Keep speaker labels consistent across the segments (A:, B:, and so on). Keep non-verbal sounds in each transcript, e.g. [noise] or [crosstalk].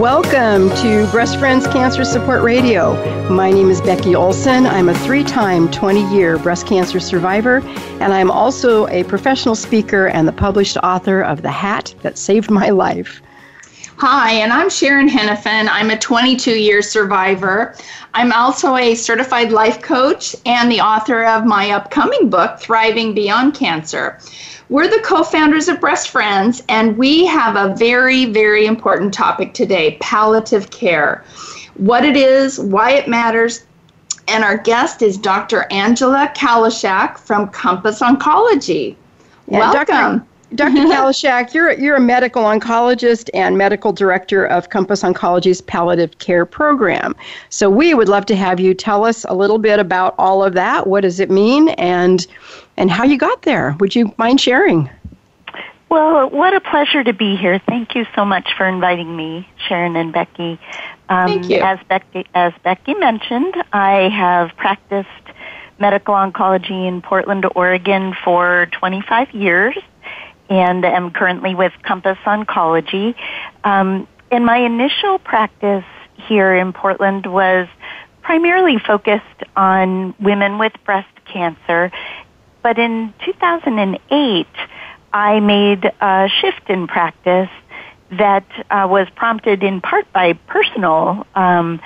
A: Welcome to Breast Friends Cancer Support Radio. My name is Becky Olson. I'm a three time 20 year breast cancer survivor, and I'm also a professional speaker and the published author of The Hat That Saved My Life.
B: Hi, and I'm Sharon Henifin. I'm a 22 year survivor. I'm also a certified life coach and the author of my upcoming book, Thriving Beyond Cancer. We're the co founders of Breast Friends, and we have a very, very important topic today palliative care. What it is, why it matters, and our guest is Dr. Angela Kalisiak from Compass Oncology.
A: Yeah, Welcome. Dr. Dr. [laughs] Kalisiak, you're, you're a medical oncologist and medical director of Compass Oncology's palliative care program. So we would love to have you tell us a little bit about all of that. What does it mean and, and how you got there? Would you mind sharing?
C: Well, what a pleasure to be here. Thank you so much for inviting me, Sharon and Becky.
B: Um, Thank you.
C: As Becky, as Becky mentioned, I have practiced medical oncology in Portland, Oregon for 25 years and am currently with Compass Oncology. Um, and my initial practice here in Portland was primarily focused on women with breast cancer. But in 2008, I made a shift in practice that uh, was prompted in part by personal um,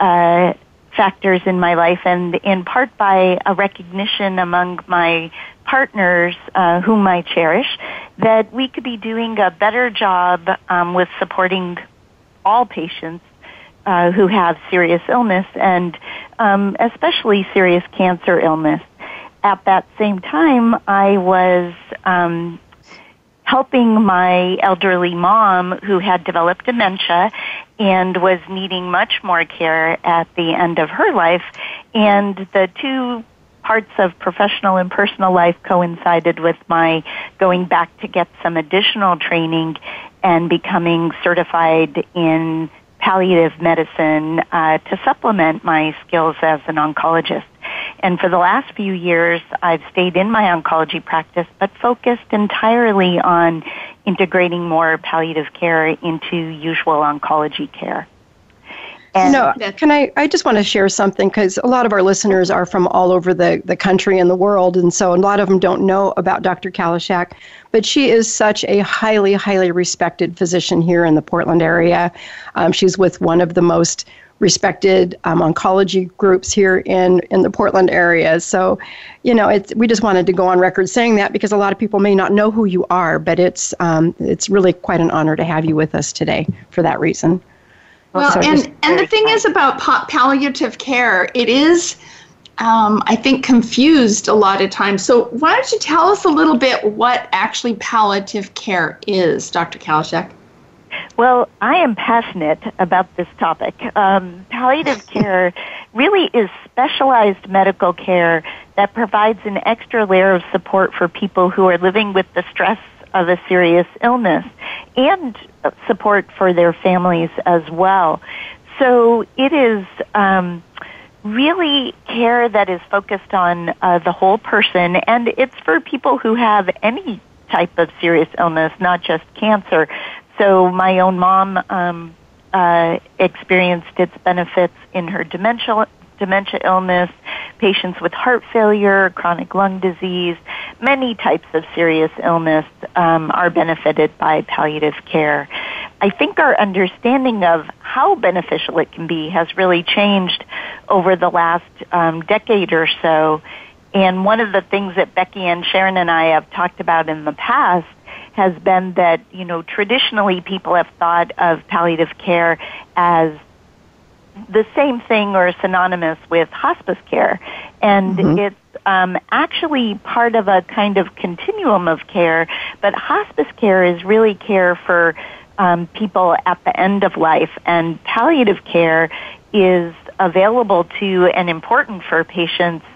C: uh, factors in my life and in part by a recognition among my partners uh, whom I cherish that we could be doing a better job um, with supporting all patients uh, who have serious illness and um, especially serious cancer illness. At that same time, I was um, helping my elderly mom who had developed dementia and was needing much more care at the end of her life. And the two parts of professional and personal life coincided with my going back to get some additional training and becoming certified in palliative medicine uh, to supplement my skills as an oncologist. And for the last few years, I've stayed in my oncology practice, but focused entirely on integrating more palliative care into usual oncology care.
A: And no, can I? I just want to share something because a lot of our listeners are from all over the, the country and the world, and so a lot of them don't know about Dr. Kalisiak. But she is such a highly, highly respected physician here in the Portland area. Um, she's with one of the most respected um, oncology groups here in, in the Portland area. So, you know, it's, we just wanted to go on record saying that because a lot of people may not know who you are, but it's, um, it's really quite an honor to have you with us today for that reason.
B: Well, so and, and the thing is about palliative care, it is, um, I think, confused a lot of times. So why don't you tell us a little bit what actually palliative care is, Dr. Kalisiak?
C: Well, I am passionate about this topic. Um, palliative [laughs] care really is specialized medical care that provides an extra layer of support for people who are living with the stress of a serious illness and support for their families as well. So it is um, really care that is focused on uh, the whole person, and it's for people who have any type of serious illness, not just cancer. So my own mom um, uh, experienced its benefits in her dementia dementia illness, patients with heart failure, chronic lung disease, many types of serious illness um, are benefited by palliative care. I think our understanding of how beneficial it can be has really changed over the last um, decade or so. And one of the things that Becky and Sharon and I have talked about in the past has been that, you know, traditionally people have thought of palliative care as the same thing or synonymous with hospice care. And mm-hmm. it's um, actually part of a kind of continuum of care, but hospice care is really care for um, people at the end of life, and palliative care is available to and important for patients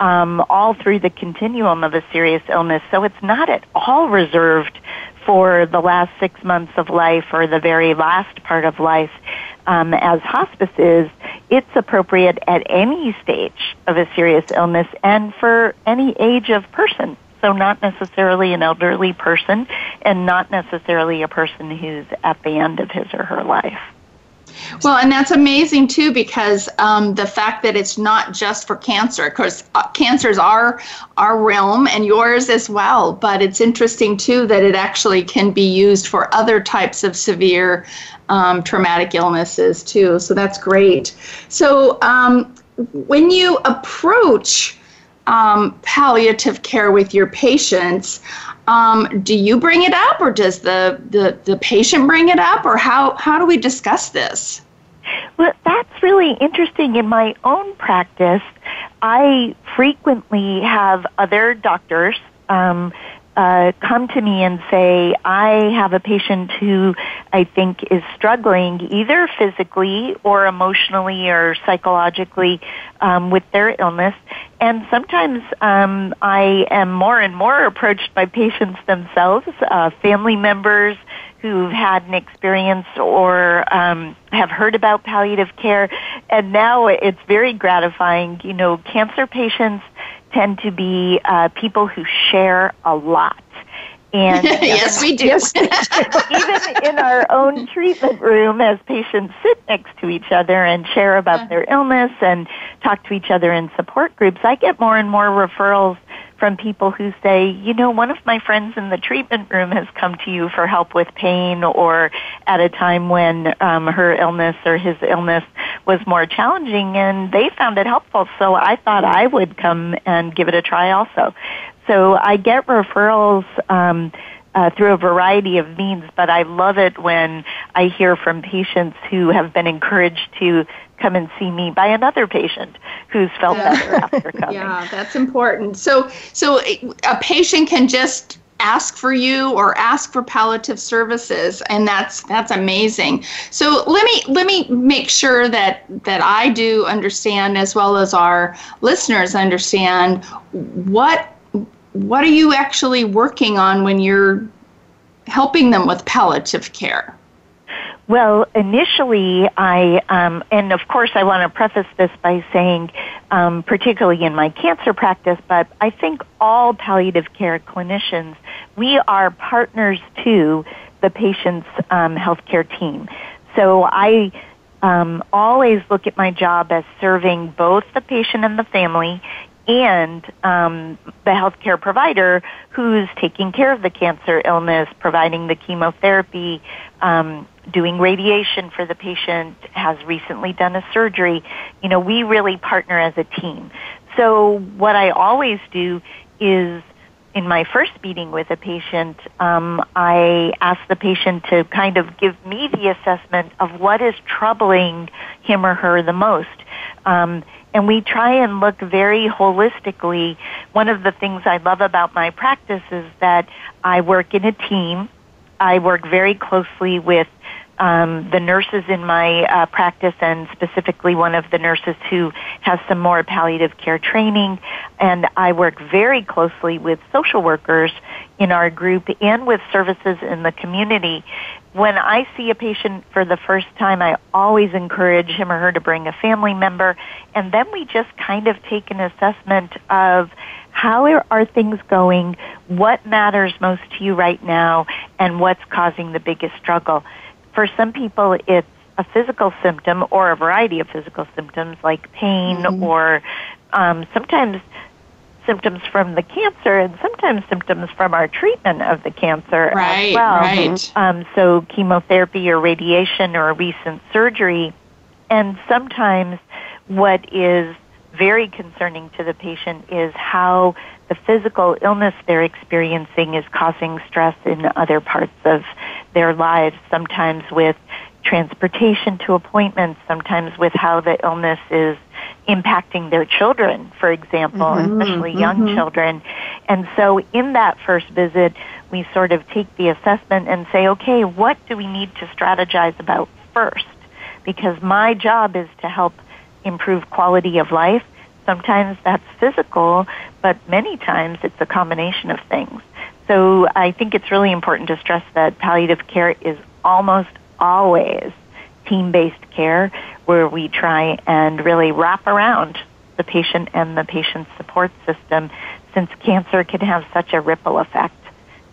C: um, all through the continuum of a serious illness. So it's not at all reserved for the last six months of life or the very last part of life. Um, as hospice is, it's appropriate at any stage of a serious illness and for any age of person. So not necessarily an elderly person and not necessarily a person who's at the end of his or her life.
B: Well, and that's amazing too because um, the fact that it's not just for cancer. Of course, uh, cancer is our our realm and yours as well. But it's interesting too that it actually can be used for other types of severe um, traumatic illnesses too. So that's great. So um, when you approach um, palliative care with your patients, um, do you bring it up, or does the, the, the patient bring it up, or how, how do we discuss this?
C: Well, that's really interesting. In my own practice, I frequently have other doctors um, uh, come to me and say, I have a patient who I think is struggling either physically or emotionally or psychologically um, with their illness. And sometimes um, I am more and more approached by patients themselves, uh, family members who've had an experience or um, have heard about palliative care. And now it's very gratifying. You know, cancer patients tend to be uh, people who share a lot.
B: And [laughs] yes, we do. [laughs]
C: even in our own treatment room, as patients sit next to each other and share about their illness and talk to each other in support groups, I get more and more referrals from people who say, you know, one of my friends in the treatment room has come to you for help with pain or at a time when um, her illness or his illness was more challenging and they found it helpful. So I thought I would come and give it a try also. So I get referrals um, uh, through a variety of means, but I love it when I hear from patients who have been encouraged to come and see me by another patient who's felt yeah. better after [laughs] coming.
B: Yeah, that's important. So, so a patient can just ask for you or ask for palliative services and that's that's amazing so let me let me make sure that that i do understand as well as our listeners understand what what are you actually working on when you're helping them with palliative care?
C: Well, initially, I, um, and of course, I want to preface this by saying, um, particularly in my cancer practice, but I think all palliative care clinicians, we are partners to the patient's um, healthcare team. So I um, always look at my job as serving both the patient and the family and um, the healthcare provider who's taking care of the cancer illness, providing the chemotherapy, um, doing radiation for the patient, has recently done a surgery. You know, we really partner as a team. So what I always do is in my first meeting with a patient, um, I ask the patient to kind of give me the assessment of what is troubling him or her the most. Um, and we try and look very holistically. One of the things I love about my practice is that I work in a team. I work very closely with um, the nurses in my uh, practice, and specifically one of the nurses who has some more palliative care training. And I work very closely with social workers in our group and with services in the community when I see a patient for the first time, I always encourage him or her to bring a family member, and then we just kind of take an assessment of how are things going, what matters most to you right now, and what's causing the biggest struggle. For some people, it's a physical symptom or a variety of physical symptoms like pain mm-hmm. or um, sometimes symptoms from the cancer and sometimes symptoms from our treatment of the cancer
B: right,
C: as well.
B: Right.
C: Um, so chemotherapy or radiation or recent surgery. And sometimes what is very concerning to the patient is how the physical illness they're experiencing is causing stress in other parts of their lives, sometimes with transportation to appointments, sometimes with how the illness is impacting their children, for example, mm-hmm, especially young mm-hmm. children. And so in that first visit, we sort of take the assessment and say, okay, what do we need to strategize about first? Because my job is to help improve quality of life. Sometimes that's physical, but many times it's a combination of things. So I think it's really important to stress that palliative care is almost always team based care where we try and really wrap around the patient and the patient's support system since cancer can have such a ripple effect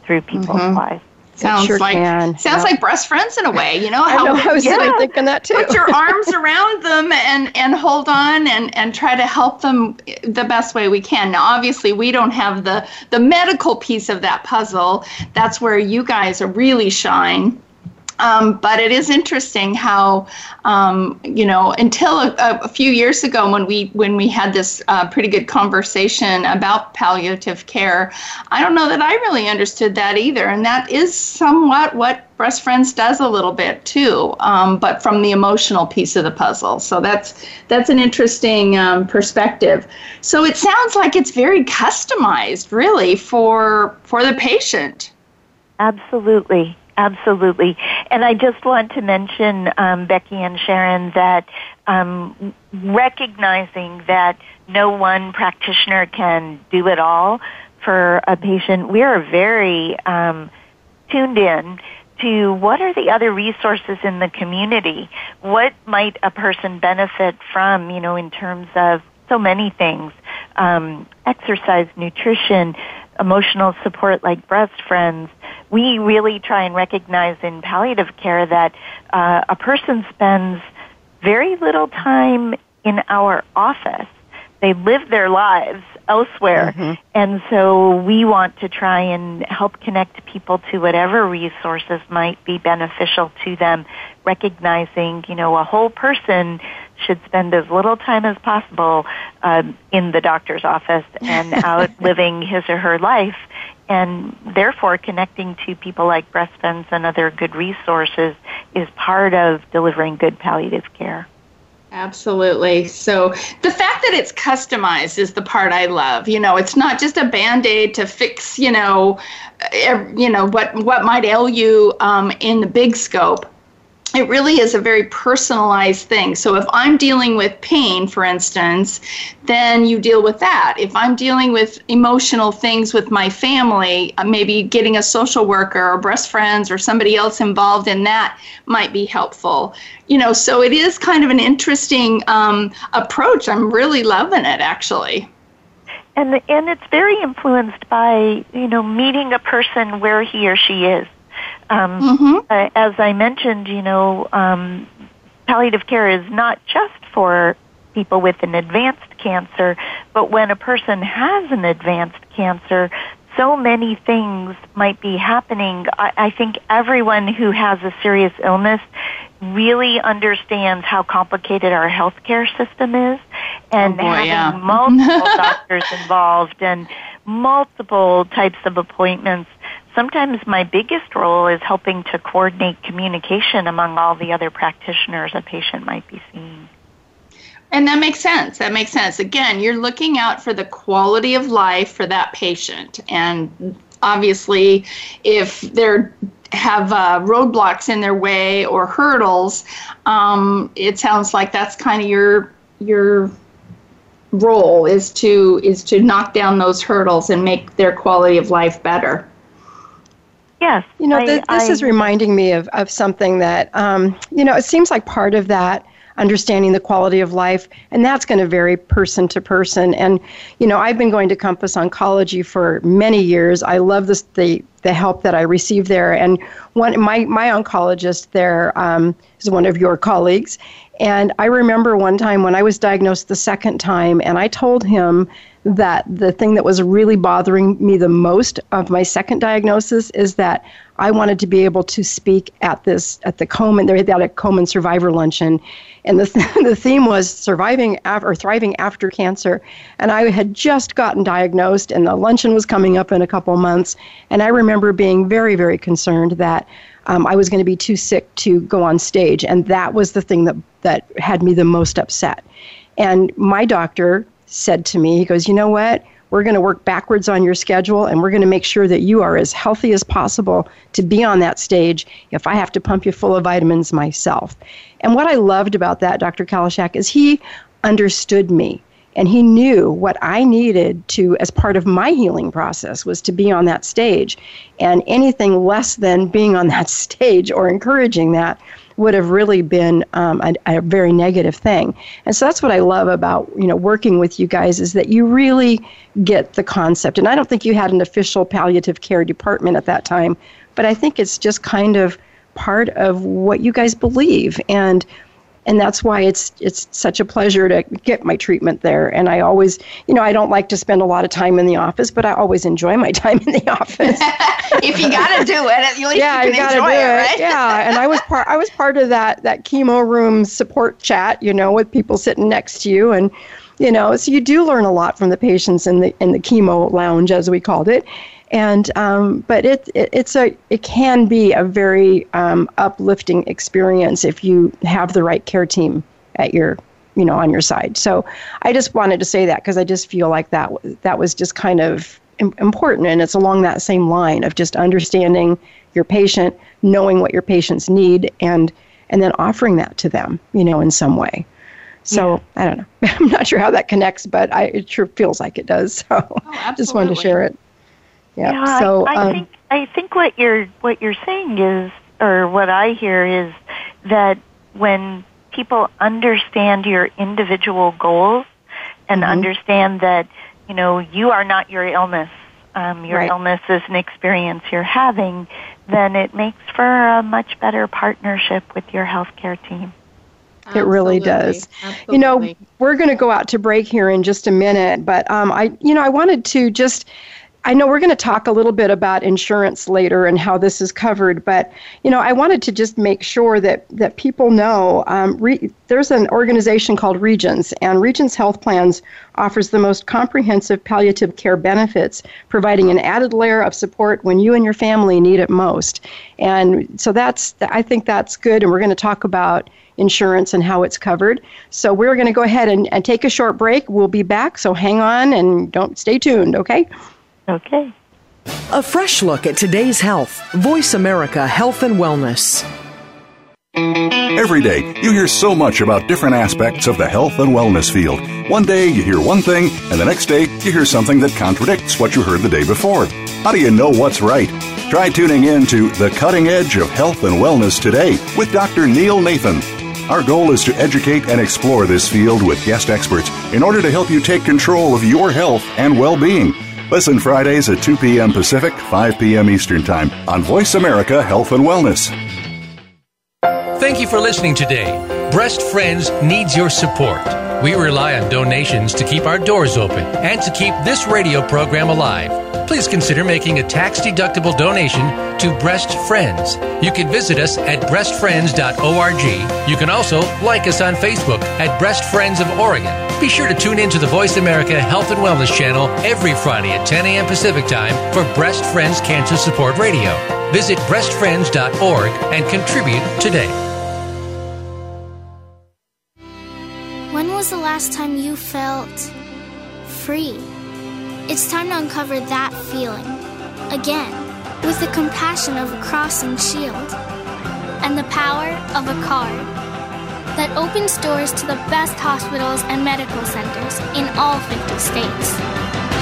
C: through people's mm-hmm. lives.
B: Sounds sure like can. sounds like breast friends in a way, you know.
A: How, I, know, I was yeah, thinking that too.
B: put your [laughs] arms around them and and hold on and and try to help them the best way we can. Now, obviously, we don't have the the medical piece of that puzzle. That's where you guys are really shine. Um, but it is interesting how, um, you know, until a, a, few years ago when we when we had this uh, pretty good conversation about palliative care, I don't know that I really understood that either, and that is somewhat what Breast Friends does a little bit too, um, but from the emotional piece of the puzzle. So that's that's an interesting um, perspective. So it sounds like it's very customized, really, for for the patient.
C: Absolutely. Absolutely. And I just want to mention, um, Becky and Sharon, that um, recognizing that no one practitioner can do it all for a patient, we are very um, tuned in to what are the other resources in the community? What might a person benefit from, you know, in terms of so many things, um, exercise, nutrition, emotional support like breast friends, we really try and recognize in palliative care that uh, a person spends very little time in our office. They live their lives elsewhere. Mm-hmm. And so we want to try and help connect people to whatever resources might be beneficial to them, recognizing, you know, a whole person should spend as little time as possible um, in the doctor's office and [laughs] out living his or her life and therefore connecting to people like breast friends and other good resources is part of delivering good palliative care.
B: Absolutely. So the fact that it's customized is the part I love. You know, it's not just a band-aid to fix, you know, you know what what might ail you um, in the big scope [laughs] it really is a very personalized thing. So if I'm dealing with pain, for instance, then you deal with that. If I'm dealing with emotional things with my family, uh, maybe getting a social worker or breast friends or somebody else involved in that might be helpful. You know, so it is kind of an interesting um, approach. I'm really loving it, actually.
C: And and it's very influenced by you know meeting a person where he or she is. Um, mm-hmm. uh, as I mentioned, you know, um, palliative care is not just for people with an advanced cancer, but when a person has an advanced cancer, so many things might be happening. I, I think everyone who has a serious illness really understands how complicated our healthcare system is and
B: oh boy,
C: having
B: yeah. [laughs]
C: multiple doctors involved and multiple types of appointments sometimes my biggest role is helping to coordinate communication among all the other practitioners a patient might be seeing.
B: And that makes sense. That makes sense. Again, you're looking out for the quality of life for that patient. And obviously, if they have uh, roadblocks in their way or hurdles, um, it sounds like that's kind of your your role is to is to knock down those hurdles and make their quality of life better.
C: Yes.
A: You know, I, th- this I, is reminding me of, of something that, um, you know, it seems like part of that understanding the quality of life, and that's going to vary person to person. And, you know, I've been going to Compass Oncology for many years. I love this, the, the help that I receive there. And one, my, my oncologist there um, is one of your colleagues. And I remember one time when I was diagnosed the second time, and I told him that the thing that was really bothering me the most of my second diagnosis is that I wanted to be able to speak at this at the Komen. They had a Komen Survivor Luncheon, and the [laughs] the theme was surviving after, or thriving after cancer. And I had just gotten diagnosed, and the luncheon was coming up in a couple months. And I remember being very very concerned that um, I was going to be too sick to go on stage, and that was the thing that that had me the most upset. And my doctor said to me, he goes, You know what? We're going to work backwards on your schedule and we're going to make sure that you are as healthy as possible to be on that stage if I have to pump you full of vitamins myself. And what I loved about that, Dr. Kalisiak, is he understood me and he knew what I needed to, as part of my healing process, was to be on that stage. And anything less than being on that [laughs] stage or encouraging that would have really been um, a, a, very negative thing. And so that's what I love about you know working with you guys is that you really get the concept. And I don't think you had an official palliative care department at that time, but I think it's just kind of part of what you guys believe and and that's why it's it's such a pleasure to get my treatment there. And i always you know i don't like to spend a lot of time in the office but i always enjoy my [laughs] time in the office. [laughs]
B: If you got to do it at least
A: yeah,
B: you, got
A: to
B: do it,
A: it.
B: right?
A: yeah and i was part i was part of that that chemo room support chat you know with people sitting next to you. And you know so you do learn a lot from the patients in the in the chemo lounge as we called it and um, but it, it, it's a it can be a very um, uplifting experience if you have the right care team at your you know on your side. So I just wanted to say that because I just feel like that that was just kind of important and it's along that same line of just understanding your patient, knowing what your patients need, and and then offering that to them, you know, in some way. So yeah. I don't know. [laughs] I'm not sure how that connects, but I, it sure feels like it does. So oh, [laughs] just wanted to share it.
C: Yeah. yeah so I, I um, think I think what you're what you're saying is, or what I hear is that when people understand your individual goals and mm-hmm. understand that you know you are not your illness, um, your right. illness is an experience you're having, then it makes for a much better partnership with your healthcare team.
A: It really does. Absolutely. You know, we're going to go out to break here in just a minute, but um, I, you know, I wanted to just I know we're going to talk a little bit about insurance later and how this is covered, but you know, I wanted to just make sure that that people know um, re- there's an organization called Regence, and Regence Health Plans offers the most comprehensive palliative care benefits, providing an added layer of support when you and your family need it most. And so that's I think that's good, and we're going to talk about insurance and how it's covered. So we're going to go ahead and, and take a short break. We'll be back, so hang on and don't stay tuned, okay?
C: Okay.
D: A fresh look at today's health. Voice America Health and Wellness.
E: Every day, you hear so much about different aspects of the health and wellness field. One day, you hear one thing, and the next day, you hear something that contradicts what you heard the day before. How do you know what's right? Try tuning in to The Cutting Edge of Health and Wellness today with Dr. Neil Nathan. Our goal is to educate and explore this field with guest experts in order to help you take control of your health and well being. Listen Fridays at 2 p.m. Pacific, 5 p.m. Eastern Time on Voice America Health and Wellness.
F: Thank you for listening today. Breast Friends needs your support. We rely on donations to keep our doors open and to keep this radio program alive. Please consider making a tax deductible donation to Breast Friends. You can visit us at breastfriends.org. You can also like us on Facebook at Breast Friends of Oregon. Be sure to tune in to the Voice America Health and Wellness channel every Friday at 10 a.m. Pacific Time for Breast Friends Cancer Support Radio. Visit breastfriends.org and contribute today.
G: When was the last time you felt free? It's time to uncover that feeling again with the compassion of a cross and shield and the power of a card that opens doors to the best hospitals and medical centers in all 50 states,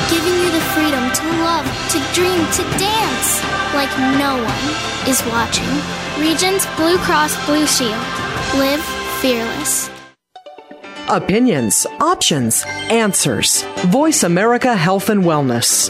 G: giving you the freedom to love, to dream, to dance like no one is watching. Regence Blue Cross Blue Shield. Live fearless.
D: Opinions, options, answers. Voice America Health and Wellness.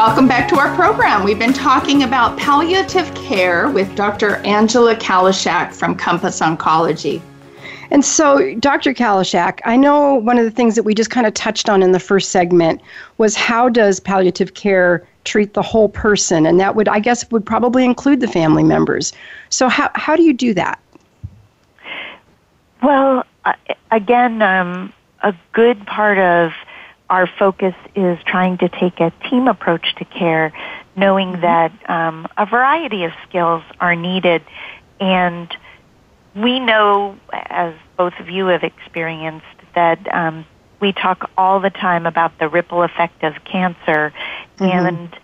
B: Welcome back to our program. We've been talking about palliative care with Dr. Angela Kalisiak from Compass Oncology.
A: And so, Dr. Kalisiak, I know one of the things that we just kind of touched on in the first segment was how does palliative care treat the whole person, and that would, I guess, would probably include the family members. So, how how do you do that?
C: Well, uh, again, um, a good part of our focus is trying to take a team approach to care, knowing mm-hmm. that um, a variety of skills are needed. And we know, as both of you have experienced, that um, we talk all the time about the ripple effect of cancer mm-hmm. and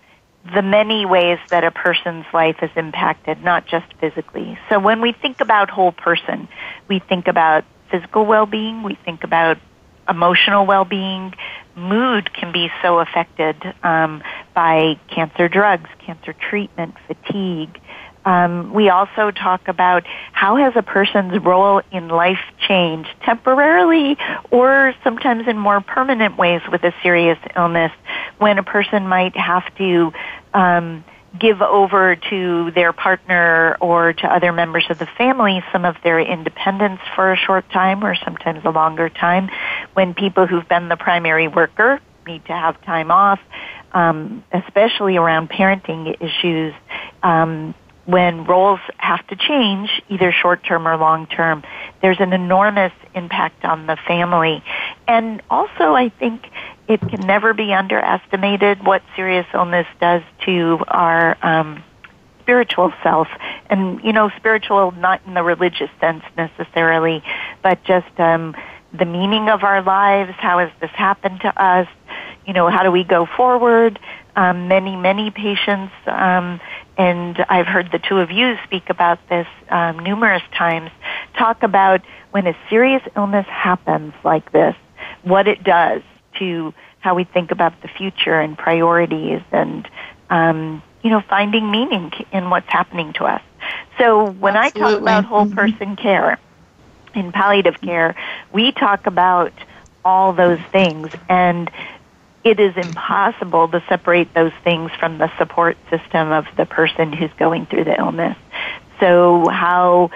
C: the many ways that a person's life is impacted, not just physically. So when we think about whole person, we think about physical well-being, we think about emotional well-being. Mood can be so affected um, by cancer drugs, cancer treatment, fatigue. Um, we also talk about how has a person's role in life changed temporarily or sometimes in more permanent ways with a serious illness when a person might have to um, give over to their partner or to other members of the family some of their independence for a short time or sometimes a longer time when people who've been the primary worker need to have time off, um, especially around parenting issues. Um, when roles have to change, either short term or long term, there's an enormous impact on the family. And also, I think it can never be underestimated what serious illness does to our um, spiritual self. And, you know, spiritual not in the religious sense necessarily, but just um, the meaning of our lives. How has this happened to us? You know, how do we go forward? Um, many, many patients, um, and I've heard the two of you speak about this um, numerous times, talk about when a serious illness happens like this, what it does to how we think about the future and priorities and um, you know finding meaning in what's happening to us. So when Absolutely. I talk about whole mm-hmm. person mm-hmm. care in palliative care, we talk about all those things and it is impossible to separate those things from the support system of the person who's going through the illness. So how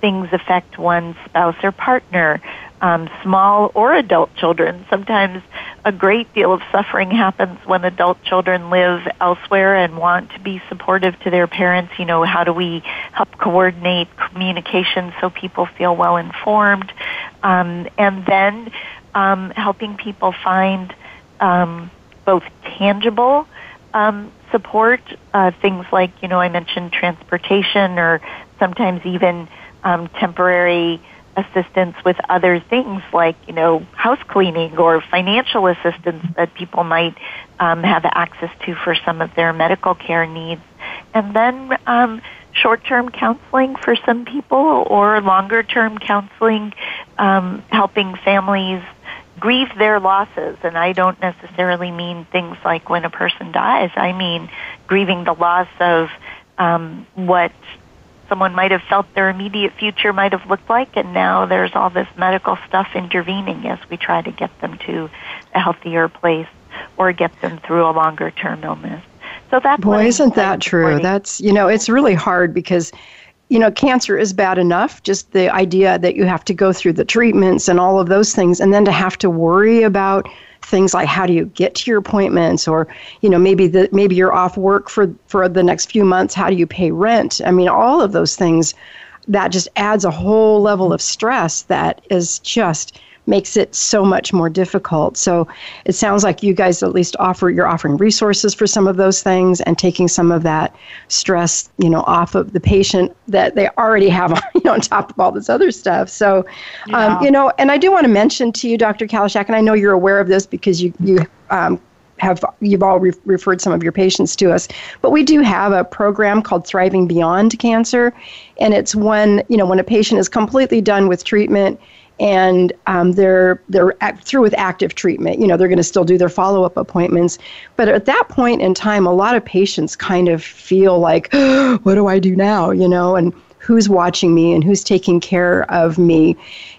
C: things affect one's spouse or partner, um, small or adult children. Sometimes a great deal of suffering happens when adult children live elsewhere and want to be supportive to their parents. You know, how do we help coordinate communication so people feel well informed? Um, and then um, helping people find um, both tangible um, support, uh, things like, you know, I mentioned transportation or sometimes even um, temporary assistance with other things like, you know, house cleaning or financial assistance that people might um, have access to for some of their medical care needs. And then um, short-term counseling for some people or longer-term counseling, um, helping families grieve their losses. And I don't necessarily mean things like when a person dies. I mean grieving the loss of um, what someone might have felt their immediate future might have looked like, and now there's all this medical stuff intervening as we try to get them to a healthier place or get them through a longer term illness. So that's
A: boy, isn't that true? That's you know, it's really hard because you know, cancer is bad enough, just the idea that you have to go through the treatments and all of those things, and then to have to worry about things like how do you get to your appointments or you know maybe the maybe you're off work for for the next few months how do you pay rent i mean all of those things that just adds a whole level of stress that is just makes it so much more difficult. So it sounds like you guys at least offer you're offering resources for some of those things and taking some of that stress, you know, off of the patient that they already have [laughs] you know, on top of all this other stuff. So, um, yeah. um, you know, and I do want to mention to you, Dr. Kalisiak, and I know you're aware of this because you you um, have you've all re- referred some of your patients to us but we do have a program called thriving beyond cancer and it's when you know when a patient is completely done with treatment and um, they're they're through with active treatment. You know, they're going to still do their follow up appointments, but at that point in time, a lot of patients kind of feel like, [gasps] what do I do now? You know, and who's watching me and who's taking care of me.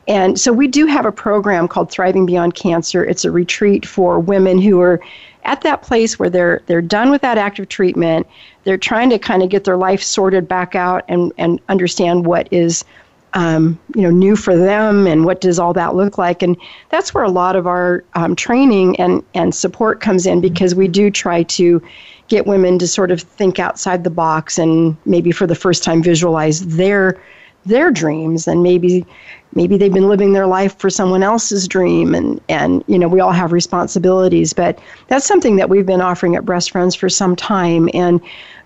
A: And so we do have a program called Thriving Beyond Cancer. It's a retreat for women who are at that place where they're they're done with that active treatment. They're trying to kind of get their life sorted back out and and understand what is um, you know, new for them and what does all that look like. And that's where a lot of our um, training and, and support comes in because we do try to get women to sort of think outside the box and maybe for the first time visualize their their dreams and maybe maybe they've been living their life for someone else's dream and and you know we all have responsibilities but that's something that we've been offering at breast friends for some time and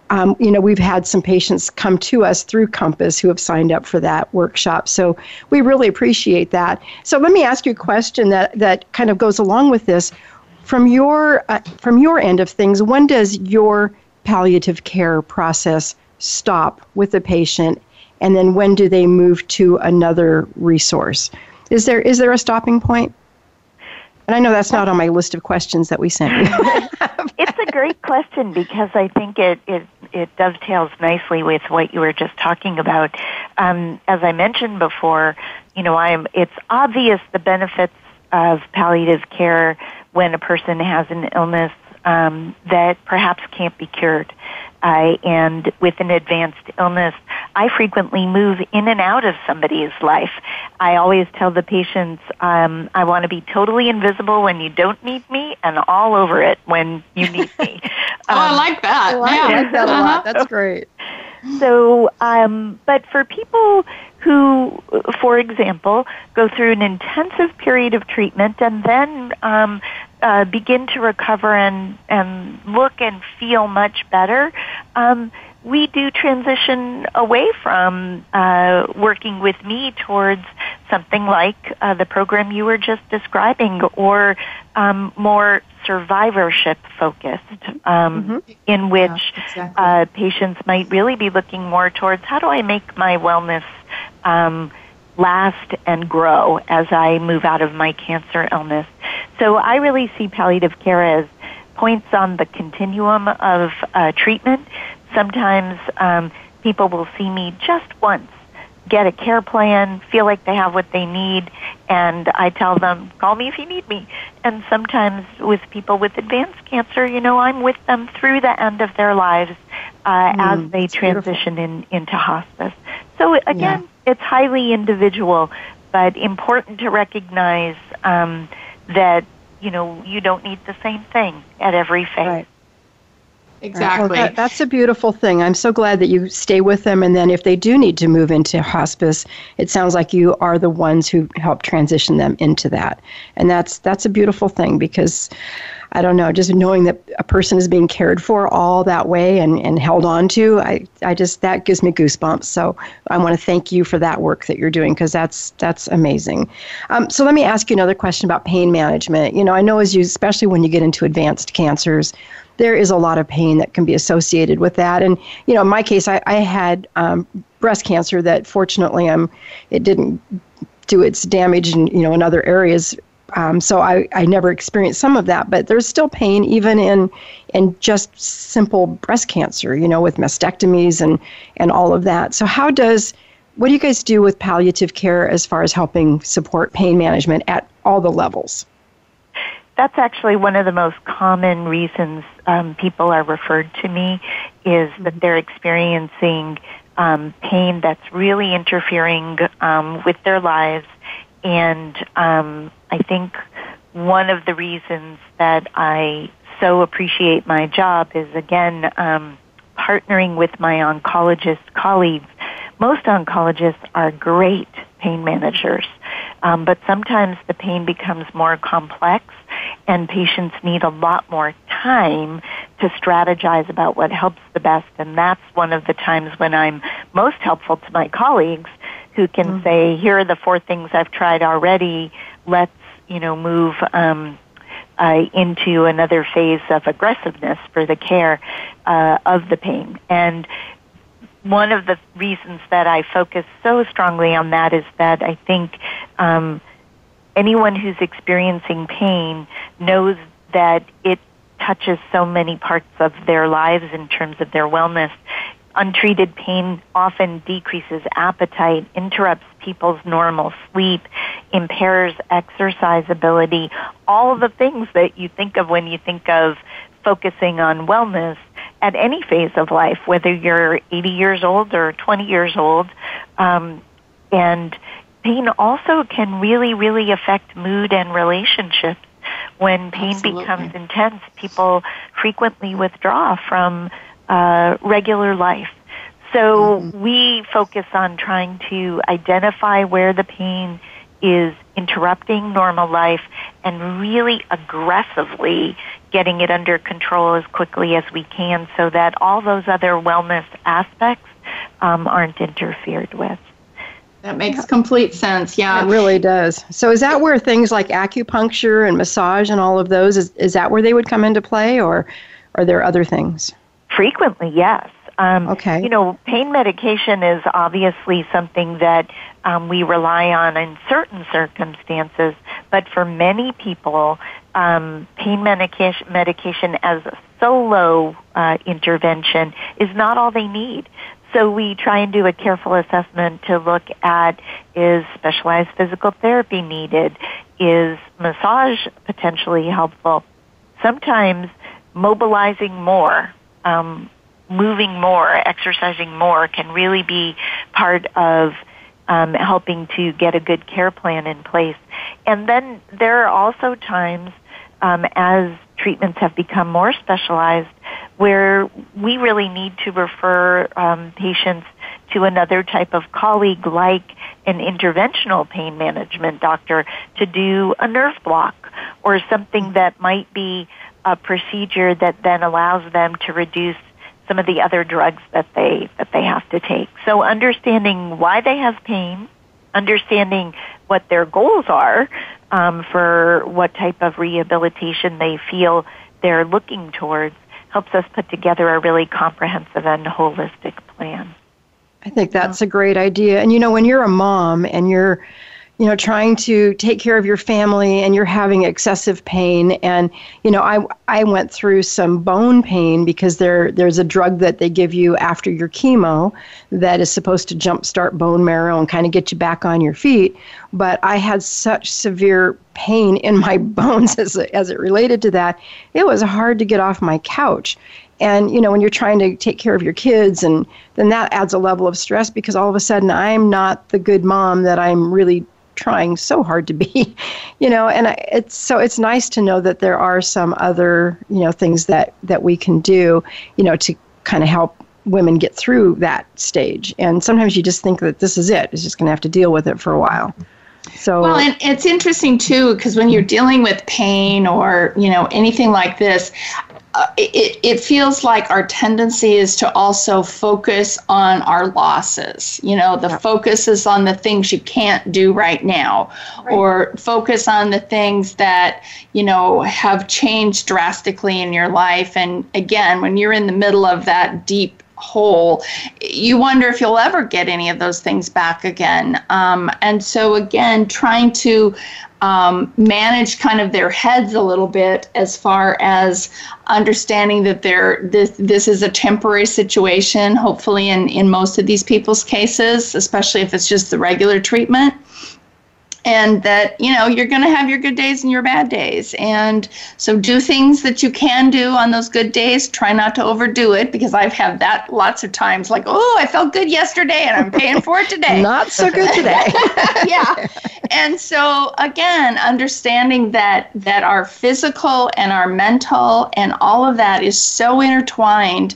A: um, you know we've had some patients come to us through compass who have signed up for that workshop. So we really appreciate that. So let me ask you a question that that kind of goes along with this. From your uh, from your end of things when does your palliative care process stop with the patient? And then when do they move to another resource? Is there is there a stopping point? and I know that's not on my list of questions that we sent you. [laughs]
C: it's a great question because I think it, it, it dovetails nicely with what you were just talking about. Um, as I mentioned before, you know, I'm, it's obvious the benefits of palliative care when a person has an illness um, that perhaps can't be cured. Uh, and with an advanced illness, I frequently move in and out of somebody's life. I always tell the patients, um, I want to be totally invisible when you don't need me and all over it when you need me. [laughs]
B: um, oh, I like that.
A: Oh, I like that a lot. That's great.
C: So, um, but for people who, for example, go through an intensive period of treatment and then um, uh, begin to recover and, and look and feel much better, um, we do transition away from uh, working with me towards something like uh, the program you were just describing or um, more survivorship focused, um, mm-hmm. in which yeah, exactly. uh, patients might really be looking more towards how do I make my wellness um, last and grow as I move out of my cancer illness. So I really see palliative care as points on the continuum of uh, treatment. Sometimes um, people will see me just once, get a care plan, feel like they have what they need, and I tell them, call me if you need me. And sometimes with people with advanced cancer, you know, I'm with them through the end of their lives uh, mm, as they transition in, into hospice. So again, yeah it's highly individual, but important to recognize um, that you know you don't need the same thing at every phase.
A: Right.
B: Exactly.
A: Well, that, that's a beautiful thing. I'm so glad that you stay with them, and then if they do need to move into hospice, it sounds like you are the ones who help transition them into that, and that's that's a beautiful thing because I don't know, just knowing that a person is being cared for all that way and, and held on to, I, I just, that gives me goosebumps. So I want to thank you for that work that you're doing because that's, that's amazing. Um, so let me ask you another question about pain management. You know, I know as you, especially when you get into advanced cancers, there is a lot of pain that can be associated with that. And, you know, in my case, I, I had um, breast cancer that fortunately um, it didn't do its damage in, you know, in other areas um, so I, I never experienced some of that, but there's still pain even in in just simple breast cancer, you know, with mastectomies and and all of that. So how does what do you guys do with palliative care as far as helping support pain management at all the levels?
C: That's actually one of the most common reasons um, people are referred to me is that they're experiencing um, pain that's really interfering um, with their lives and um, I think one of the reasons that I so appreciate my job is again um, partnering with my oncologist colleagues. Most oncologists are great pain managers, um, but sometimes the pain becomes more complex and patients need a lot more time to strategize about what helps the best and that's one of the times when I'm most helpful to my colleagues who can mm-hmm. say, here are the four things I've tried already. Let's, you know, move um, uh, into another phase of aggressiveness for the care uh, of the pain. And one of the reasons that I focus so strongly on that is that I think um, anyone who's experiencing pain knows that it touches so many parts of their lives in terms of their wellness Untreated pain often decreases appetite, interrupts people's normal sleep, impairs exercise ability, all the things that you think of when you think of focusing on wellness at any phase of life, whether you're 80 years old or 20 years old. Um, and pain also can really, really affect mood and relationships. When pain Absolutely. becomes intense, people frequently withdraw from uh, regular life. So mm-hmm. we focus on trying to identify where the pain is interrupting normal life and really aggressively getting it under control as quickly as we can so that all those other wellness aspects um, aren't interfered with.
B: That makes complete sense. Yeah.
A: It really does. So is that where things like acupuncture and massage and all of those is, is that where they would come into play or are there other things?
C: Frequently, yes.
A: Um, okay.
C: You know, pain medication is obviously something that um, we rely on in certain circumstances, but for many people, um, pain medication, medication as a solo uh, intervention is not all they need. So we try and do a careful assessment to look at is specialized physical therapy needed? Is massage potentially helpful? Sometimes mobilizing more, um, moving more, exercising more can really be part of um, helping to get a good care plan in place. And then there are also times um, as treatments have become more specialized where we really need to refer um, patients to another type of colleague like an interventional pain management doctor to do a nerve block or something that might be a procedure that then allows them to reduce some of the other drugs that they that they have to take. So understanding why they have pain, understanding what their goals are um, for what type of rehabilitation they feel they're looking towards, helps us put together a really comprehensive and holistic plan.
A: I think that's a great idea. And you know, when you're a mom and you're you know trying to take care of your family and you're having excessive pain. And you know I I went through some bone pain because there there's a drug that they give you after your chemo that is supposed to jumpstart bone marrow and kind of get you back on your feet. But I had such severe pain in my [laughs] bones as as it related to that it was hard to get off my couch. And you know when you're trying to take care of your kids and then that adds a level of stress because all of a sudden i'm not the good mom that i'm really trying so hard to be, [laughs] you know, and it's so it's nice to know that there are some other, you know, things that that we can do, you know, to kind of help women get through that stage. And sometimes you just think that this is it. It's just going to have to deal with it for a while. So
B: well, and it's interesting too because when you're dealing with pain or you know anything like this, uh, it, it feels like our tendency is to also focus on our losses. You know, the yeah. focus is on the things you can't do right now, right. or focus on the things that, you know, have changed drastically in your life. And again, when you're in the middle of that deep hole, you wonder if you'll ever get any of those things back again. Um, and so, again, trying to um, manage kind of their heads a little bit as far as understanding that they're this this is a temporary situation hopefully in in most of these people's cases especially if it's just the regular treatment and that you know you're going to have your good days and your bad days. And so do things that you can do on those good days. Try not to overdo it because i've had that lots of times like oh i felt good yesterday and i'm paying for it today. [laughs]
A: Not so good today. [laughs]
B: Yeah. And so again understanding that that our physical and our mental and all of that is so intertwined.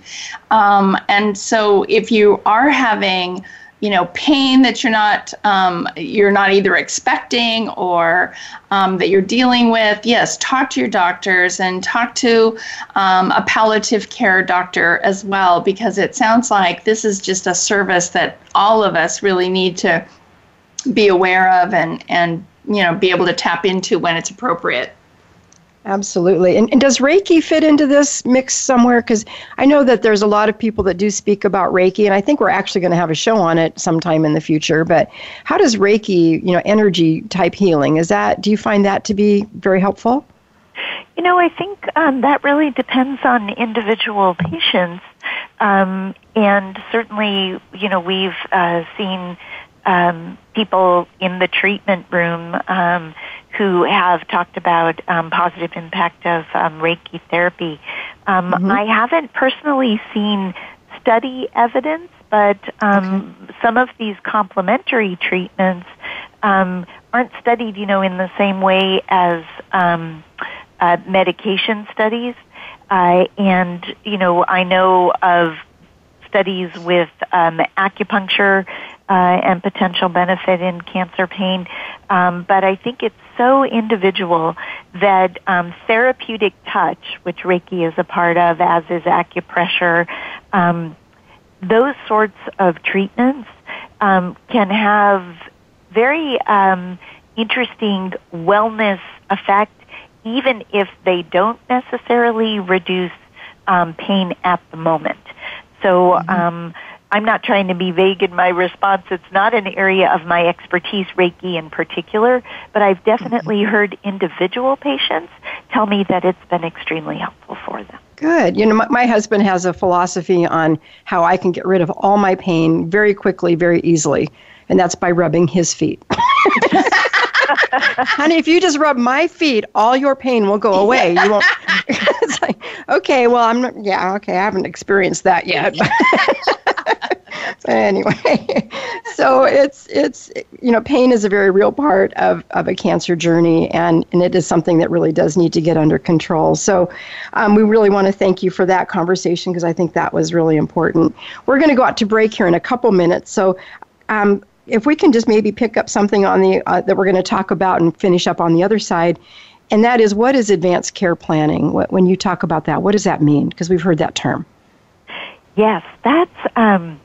B: Um, and so if you are having you know pain that you're not um, you're not either expecting or um, that you're dealing with. Yes talk to your doctors and talk to um, a palliative care doctor as well because it sounds like this is just a service that all of us really need to be aware of and and you know be able to tap into when it's appropriate
A: Absolutely. And, and, does Reiki fit into this mix somewhere? Because I know that there's a lot of people that do speak about Reiki, and I think we're actually going to have a show on it sometime in the future. But how does Reiki, you know, energy type healing, is that, do you find that to be very helpful?
C: You know, I think um, that really depends on individual patients. Um, and certainly, you know, we've uh, seen um, people in the treatment room um, who have talked about um, positive impact of um, Reiki therapy. Um, mm-hmm. I haven't personally seen study evidence, but um, okay. some of these complementary treatments um, aren't studied, you know, in the same way as um, uh, medication studies. Uh, and you know, I know of studies with um, acupuncture uh, and potential benefit in cancer pain, um, but I think it's so individual that um, therapeutic touch, which Reiki is a part of, as is acupressure, um, those sorts of treatments um, can have very um, interesting wellness effect, even if they don't necessarily reduce um, pain at the moment. So mm-hmm. um, I'm not trying to be vague in my response. It's not an area of my expertise, Reiki in particular, but I've definitely mm-hmm. heard individual patients tell me that it's been extremely helpful for them.
A: Good. You know, my, my, husband has a philosophy on how I can get rid of all my pain very quickly, very easily, and that's by rubbing his feet. [laughs] Honey, if you just rub my feet, all your pain will go away. You won't. [laughs] it's like, okay, well, I'm not, yeah, okay, I haven't experienced that yet. [laughs] anyway, [laughs] so it's it's you know pain is a very real part of, of a cancer journey, and and it is something that really does need to get under control. So um, we really want to thank you for that conversation because I think that was really important. We're going to go out to break here in a couple minutes, so. Um, if we can just maybe pick up something on the uh, that we're going to talk about and finish up on the other side, and that is what is advanced care planning? What, when you talk about that, what does that mean? Because we've heard that term.
C: Yes, that's um,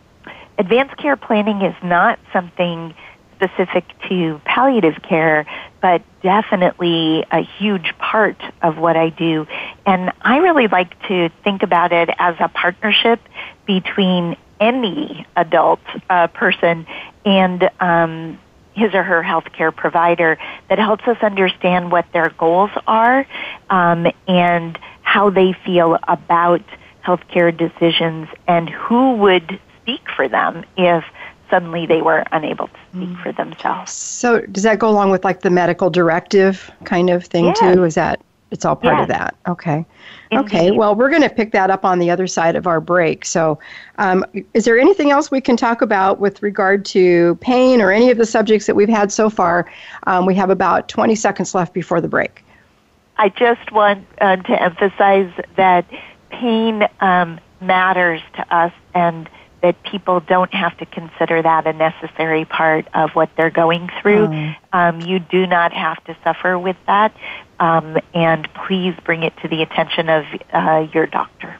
C: advanced care planning is not something specific to palliative care, but definitely a huge part of what I do. And I really like to think about it as a partnership between any adult uh, person and um, his or her healthcare provider that helps us understand what their goals are um, and how they feel about healthcare decisions and who would speak for them if suddenly they were unable to speak mm. for themselves.
A: So does that go along with like the medical directive kind of thing yes. too? Is that it's all part yes. of that? Okay. Indeed. Okay. Well, we're going to pick that up on the other side of our break. So, um, is there anything else we can talk about with regard to pain or any of the subjects that we've had so far? Um, we have about 20 seconds left before the break.
C: I just want uh, to emphasize that pain um, matters to us and that people don't have to consider that a necessary part of what they're going through. Mm. Um, you do not have to suffer with that, um, and please bring it to the attention of uh, your doctor.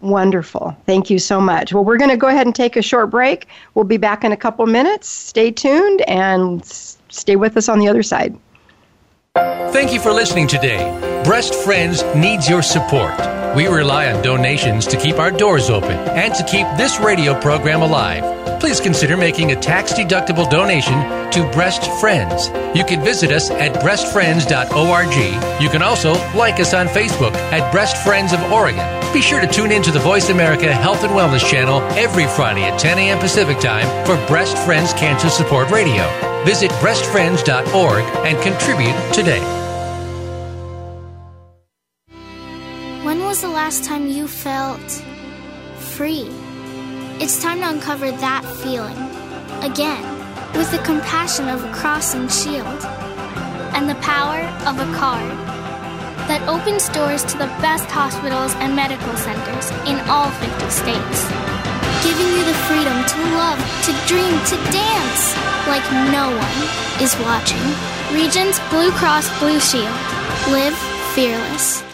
A: Wonderful. Thank you so much. Well, we're going to go ahead and take a short break. We'll be back in a couple minutes. Stay tuned and stay with us on the other side.
F: Thank you for listening today. Breast Friends needs your support. We rely on donations to keep our doors open and to keep this radio program alive. Please consider making a tax deductible donation to Breast Friends. You can visit us at breastfriends.org. You can also like us on Facebook at Breast Friends of Oregon. Be sure to tune in to the Voice America Health and Wellness channel every Friday at 10 a.m. Pacific Time for Breast Friends Cancer Support Radio. Visit breastfriends.org and contribute today.
G: When was the last time you felt free? It's time to uncover that feeling again with the compassion of a cross and shield and the power of a card that opens doors to the best hospitals and medical centers in all 50 states giving you the freedom to love, to dream, to dance like no one is watching. Regence Blue Cross Blue Shield. Live fearless.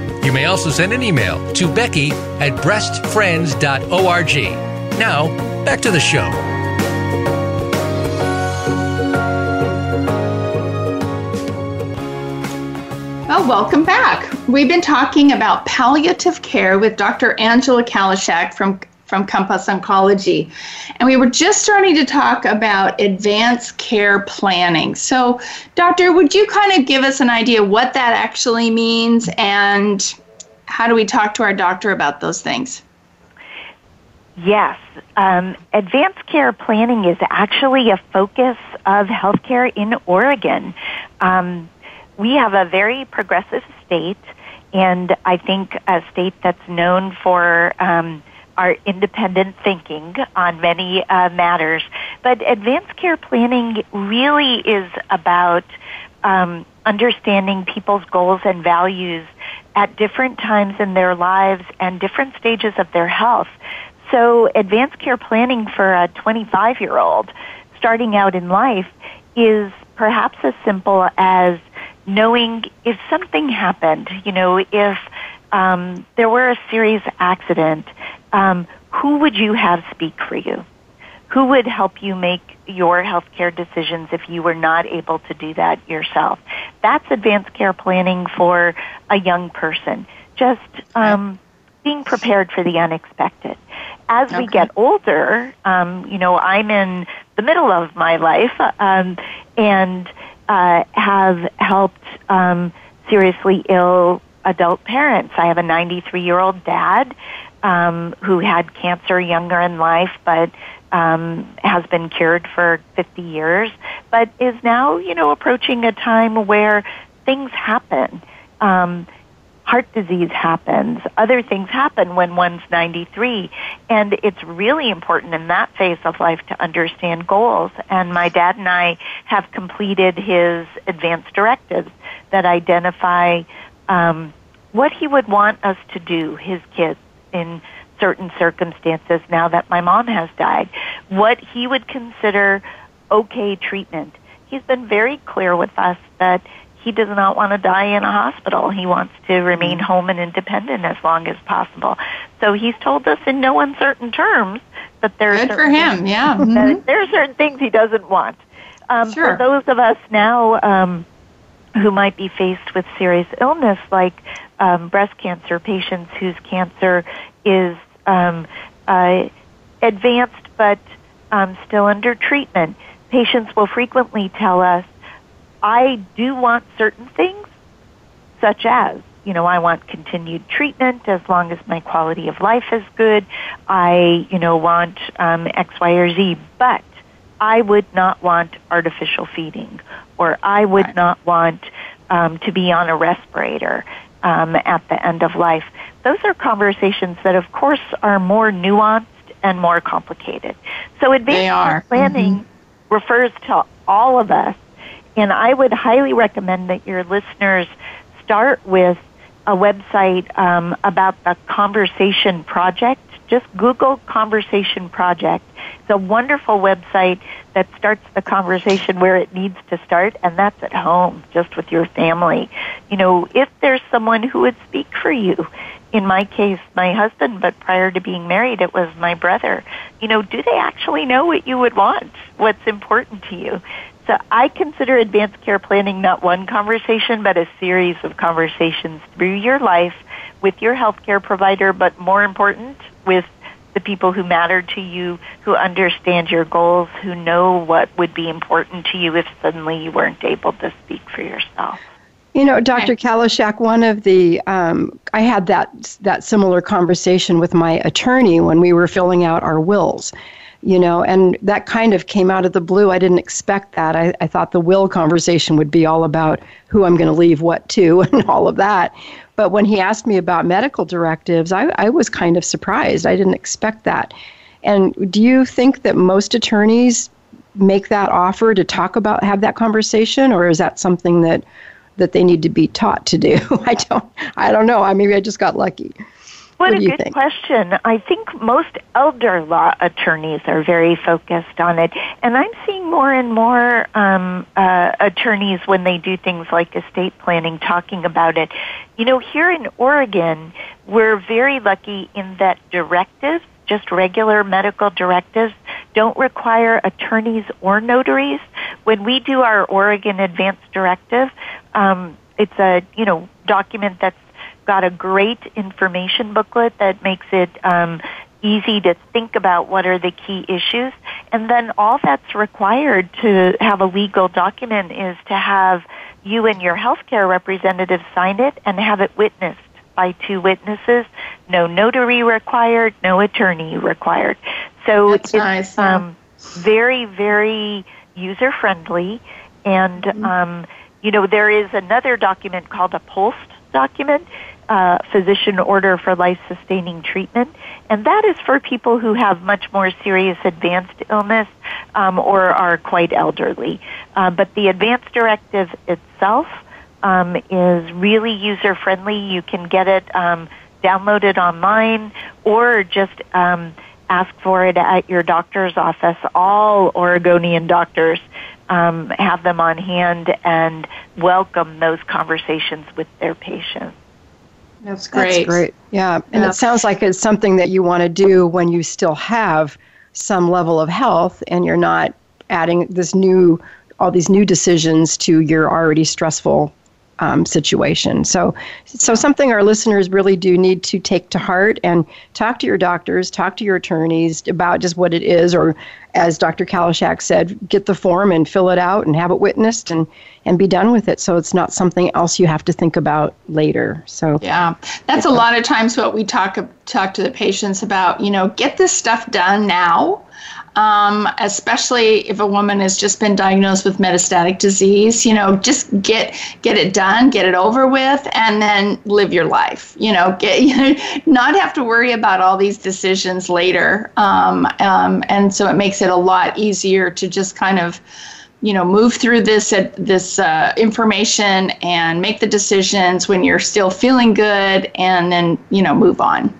F: You may also send an email to Becky at breastfriends.org. Now, back to the show.
B: Well, welcome back. We've been talking about palliative care with Dr. Angela Kalisiak from from Compass Oncology. And we were just starting to talk about advanced care planning. So, doctor, would you kind of give us an idea what that actually means and how do we talk to our doctor about those things?
C: Yes. Um, advanced care planning is actually a focus of healthcare in Oregon. Um, we have a very progressive state, and I think a state that's known for um, our independent thinking on many uh, matters. But advanced care planning really is about um, understanding people's goals and values at different times in their lives and different stages of their health. So advanced care planning for a 25 year old starting out in life is perhaps as simple as knowing if something happened, you know, if um, there were a serious accident, um, who would you have speak for you? Who would help you make your healthcare decisions if you were not able to do that yourself? That's advanced care planning for a young person. Just um, being prepared for the unexpected. As okay. we get older, um, you know, I'm in the middle of my life, um, and uh, have helped um, seriously ill adult parents. I have a 93 year old dad um, who had cancer younger in life, but um, has been cured for 50 years, but is now, you know, approaching a time where things happen. Um, heart disease happens, other things happen when one's 93. And it's really important in that phase of life to understand goals. And my dad and I have completed his advanced directives that identify um, what he would want us to do, his kids, in certain circumstances now that my mom has died, what he would consider okay treatment. He's been very clear with us that he does not want to die in a hospital. He wants to remain mm-hmm. home and independent as long as possible. So he's told us in no uncertain terms that there
B: good for him. Yeah,
C: mm-hmm. there are certain things he doesn't want. Um,
B: sure.
C: For those of us now um, who might be faced with serious illness, like um, breast cancer patients whose cancer is um, uh, advanced but um, still under treatment, patients will frequently tell us I do want certain things, such as, you know, I want continued treatment as long as my quality of life is good. I, you know, want um, X, Y, or Z, but I would not want artificial feeding, or I would right. not want um, to be on a respirator um, at the end of life. Those are conversations that, of course, are more nuanced and more complicated. So advanced planning mm-hmm. refers to all of us and I would highly recommend that your listeners start with a website um, about the Conversation Project. Just Google Conversation Project. A wonderful website that starts the conversation where it needs to start, and that's at home, just with your family. You know, if there's someone who would speak for you, in my case, my husband, but prior to being married, it was my brother. You know, do they actually know what you would want? What's important to you? So I consider advanced care planning not one conversation, but a series of conversations through your life with your healthcare provider, but more important, with the people who matter to you, who understand your goals, who know what would be important to you if suddenly you weren't able to speak for yourself.
A: You know, Dr. Kalisiak, one of the um, I had that that similar conversation with my attorney when we were filling out our wills, you know, and that kind of came out of the blue. I didn't expect that. I, I thought the will conversation would be all about who I'm going to leave what to [laughs] and all of that. But when he asked me about medical directives, I, I was kind of surprised. I didn't expect that. And do you think that most attorneys make that offer to talk about, have that conversation, or is that something that that they need to be taught to do? [laughs] I don't, I don't know. I maybe I just got lucky.
C: What, what
A: a
C: good
A: think?
C: question. I think most elder law attorneys are very focused on it, and I'm seeing more and more um, uh, attorneys when they do things like estate planning talking about it. You know, here in Oregon, we're very lucky in that directives, just regular medical directives, don't require attorneys or notaries. When we do our Oregon Advanced Directive, um, it's a you know document that's got a great information booklet that makes it um, easy to think about what are the key issues. And then all that's required to have a legal document is to have you and your healthcare representative sign it and have it witnessed by two witnesses. No notary required, no attorney required. So
B: that's
C: it's
B: nice,
C: um, very, very user friendly. And, mm-hmm. um, you know, there is another document called a POST document uh, physician order for life sustaining treatment, and that is for people who have much more serious advanced illness um, or are quite elderly. Uh, but the advanced directive itself um, is really user friendly. You can get it um, downloaded online or just um, ask for it at your doctor's office. All Oregonian doctors um, have them on hand and welcome those conversations with their patients.
B: That's great.
A: That's great. Yeah. And yeah. it sounds like it's something that you want to do when you still have some level of health and you're not adding this new all these new decisions to your already stressful um, situation. So, so something our listeners really do need to take to heart and talk to your doctors, talk to your attorneys about just what it is, or as Dr. Kalisiak said, get the form and fill it out and have it witnessed and and be done with it. So it's not something else you have to think about later. So
B: yeah, that's a lot of times what we talk talk to the patients about. You know, get this stuff done now um, especially if a woman has just been diagnosed with metastatic disease. You know, just get get it done, get it over with, and then live your life. You know, get you [laughs] know, not have to worry about all these decisions later. Um, um, and so it makes it a lot easier to just kind of you know move through this uh, this uh, information and make the decisions when you're still feeling good and then you know move on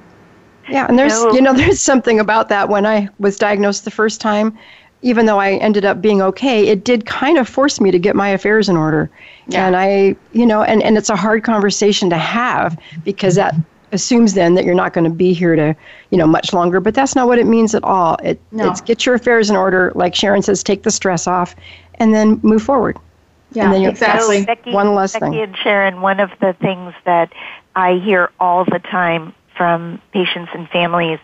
A: yeah, and there's you know [laughs] there's something about that when I was diagnosed the first time, even though I ended up being okay, it did kind of force me to get my affairs in order. Yeah. And I, you know, and, and it's a hard conversation to have because that assumes then that you're not going to be here to, you know, much longer, but that's not what it means at all. It, no. It's get your affairs in order, like Sharon says, take the stress off, and then move forward.
B: Yeah, and then exactly.
C: So Becky,
A: one less
C: Becky
A: thing.
C: and Sharon, one of the things that I hear all the time from patients and families,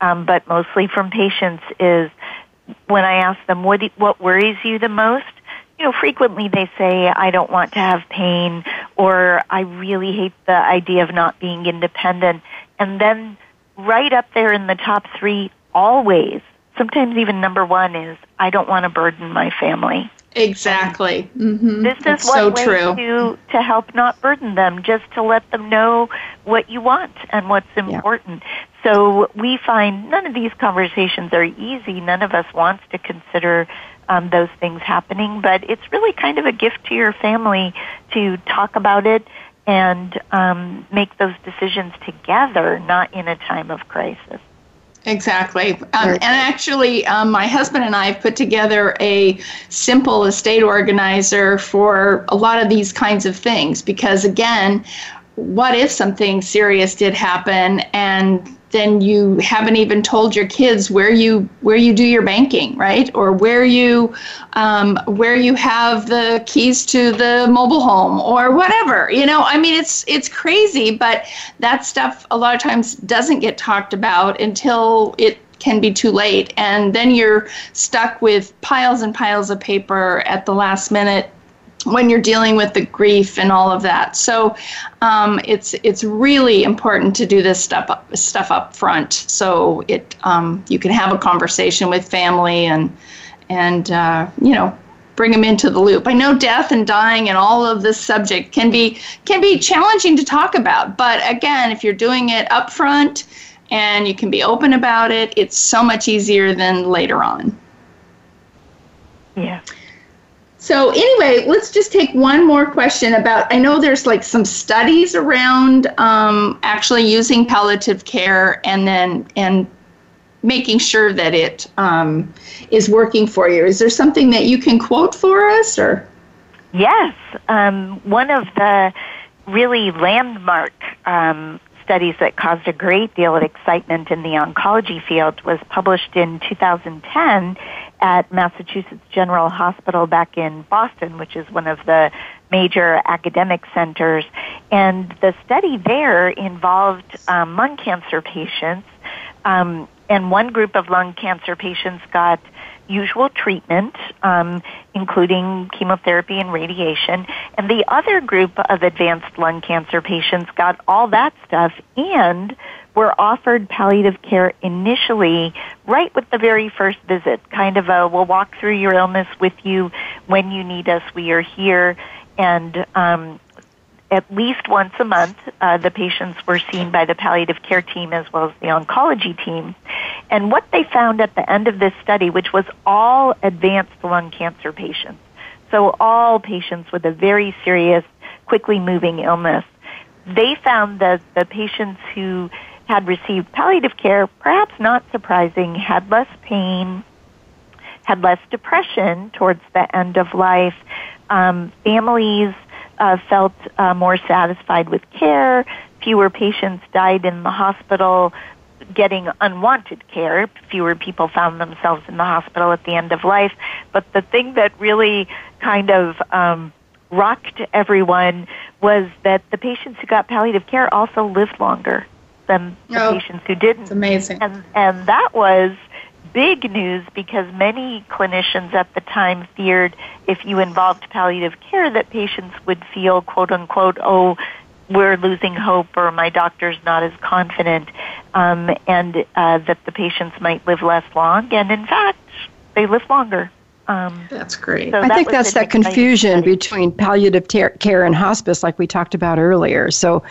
C: um, but mostly from patients, is when I ask them what what worries you the most. You know, frequently they say, "I don't want to have pain," or "I really hate the idea of not being independent." And then, right up there in the top three, always, sometimes even number one is, "I don't want to burden my family."
B: Exactly. Mm-hmm.
C: This is one
B: so
C: way
B: true.
C: to to help not burden them, just to let them know what you want and what's important. Yeah. So we find none of these conversations are easy. None of us wants to consider um, those things happening, but it's really kind of a gift to your family to talk about it and um, make those decisions together, not in a time of crisis.
B: Exactly. Um, and actually, um, my husband and I have put together a simple estate organizer for a lot of these kinds of things because, again, what if something serious did happen and then you haven't even told your kids where you where you do your banking, right? Or where you um, where you have the keys to the mobile home or whatever. You know, I mean, it's it's crazy, but that stuff a lot of times doesn't get talked about until it can be too late, and then you're stuck with piles and piles of paper at the last minute when you're dealing with the grief and all of that. So um, it's it's really important to do this stuff up, stuff up front, so it um, you can have a conversation with family and and uh, you know bring them into the loop. I know death and dying and all of this subject can be can be challenging to talk about, but again, if you're doing it up front and you can be open about it, it's so much easier than later on.
C: Yeah.
B: So anyway, let's just take one more question about. I know there's like some studies around um, actually using palliative care and then and making sure that it um, is working for you. Is there something that you can quote for us, or?
C: Yes, um, one of the really landmark um, studies that caused a great deal of excitement in the oncology field was published in 2010 at Massachusetts General Hospital back in Boston, which is one of the major academic centers. And the study there involved um, lung cancer patients. Um, and one group of lung cancer patients got usual treatment, um, including chemotherapy and radiation. And the other group of advanced lung cancer patients got all that stuff and were offered palliative care initially right with the very first visit. Kind of a, we'll walk through your illness with you when you need us. We are here. And um, at least once a month, uh, the patients were seen by the palliative care team as well as the oncology team. And what they found at the end of this study, which was all advanced lung cancer patients, so all patients with a very serious, quickly moving illness, they found that the patients who had received palliative care, perhaps not surprising, had less pain, had less depression towards the end of life. Um, families uh, felt uh, more satisfied with care. Fewer patients died in the hospital getting unwanted care. Fewer people found themselves in the hospital at the end of life. But the thing that really kind of um, rocked everyone was that the patients who got palliative care also lived longer than the oh, patients who didn't.
B: It's amazing.
C: And, and that was big news because many clinicians at the time feared if you involved palliative care that patients would feel quote unquote, oh, we're losing hope or my doctor's not as confident, um, and uh, that the patients might live less long. And in fact, they live longer.
B: Um, that's great.
A: So I that think that's that confusion study. between palliative care and hospice, like we talked about earlier. So,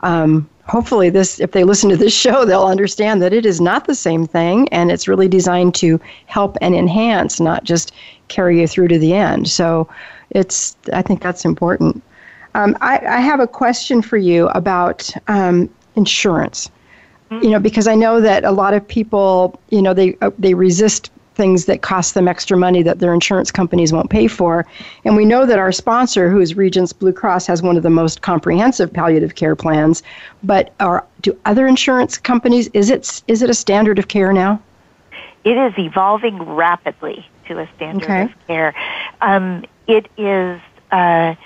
A: um, hopefully this if they listen to this [laughs] show they'll understand that it is not the same thing and it's really designed to help and enhance not just carry you through to the end. So it's i think that's important. Um, I, I, have a question for you about um, insurance. Mm-hmm. you know because i know that a lot of people you know they uh, they resist things that cost them extra money that their insurance companies won't pay for. And we know that our sponsor, who is Regence Blue Cross, has one of the most comprehensive palliative care plans. But are, do other insurance companies, is it, is it a standard of care now?
C: It is evolving rapidly to a standard okay. of care. Um, it is, uh,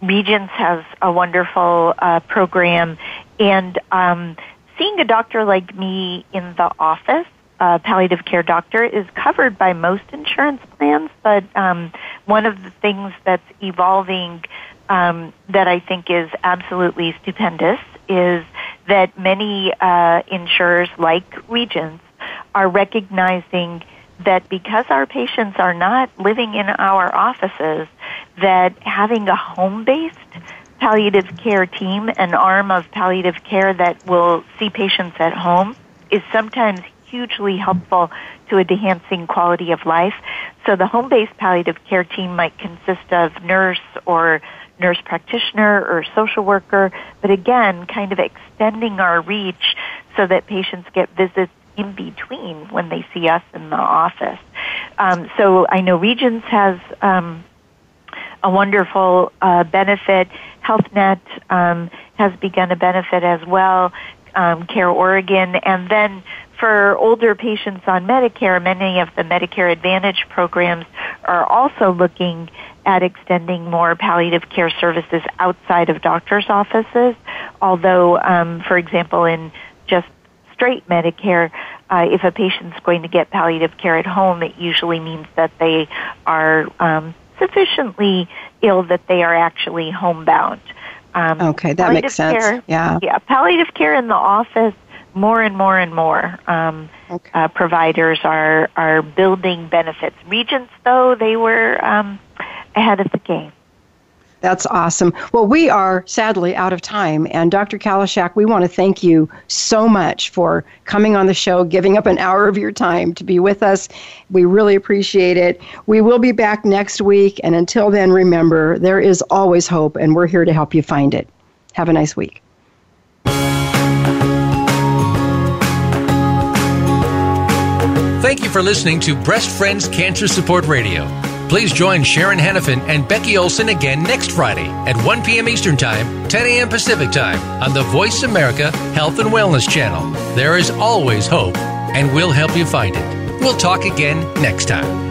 C: Regence has a wonderful uh, program, and um, seeing a doctor like me in the office uh, palliative care doctor is covered by most insurance plans, but um, one of the things that's evolving um, that I think is absolutely stupendous is that many uh, insurers, like Regence, are recognizing that because our patients are not living in our offices, that having a home-based palliative care team, an arm of palliative care that will see patients at home, is sometimes hugely helpful to enhancing quality of life. So the home-based palliative care team might consist of nurse or nurse practitioner or social worker, but again, kind of extending our reach so that patients get visits in between when they see us in the office. Um, so I know Regence has um, a wonderful uh, benefit. HealthNet um, has begun a benefit as well. Um, Care Oregon, and then for older patients on Medicare, many of the Medicare Advantage programs are also looking at extending more palliative care services outside of doctors' offices. Although, um, for example, in just straight Medicare, uh, if a patient's going to get palliative care at home, it usually means that they are um, sufficiently ill that they are actually homebound.
A: Um, okay, that makes sense.
C: Care,
A: yeah.
C: Yeah, palliative care in the office more and more and more um, okay. uh, providers are are building benefits. Regence, though, they were um, ahead of the game.
A: That's awesome. Well, we are sadly out of time. And Dr. Kalisiak, we want to thank you so much for coming on the show, giving up an hour of your time to be with us. We really appreciate it. We will be back next week. And until then, remember, there is always hope, and we're here to help you find it. Have a nice week.
F: Thank you for listening to Breast Friends Cancer Support Radio. Please join Sharon Henifin and Becky Olson again next Friday at 1 p.m. Eastern Time, 10 a.m. Pacific Time on the Voice America Health and Wellness Channel. There is always hope, and we'll help you find it. We'll talk again next time.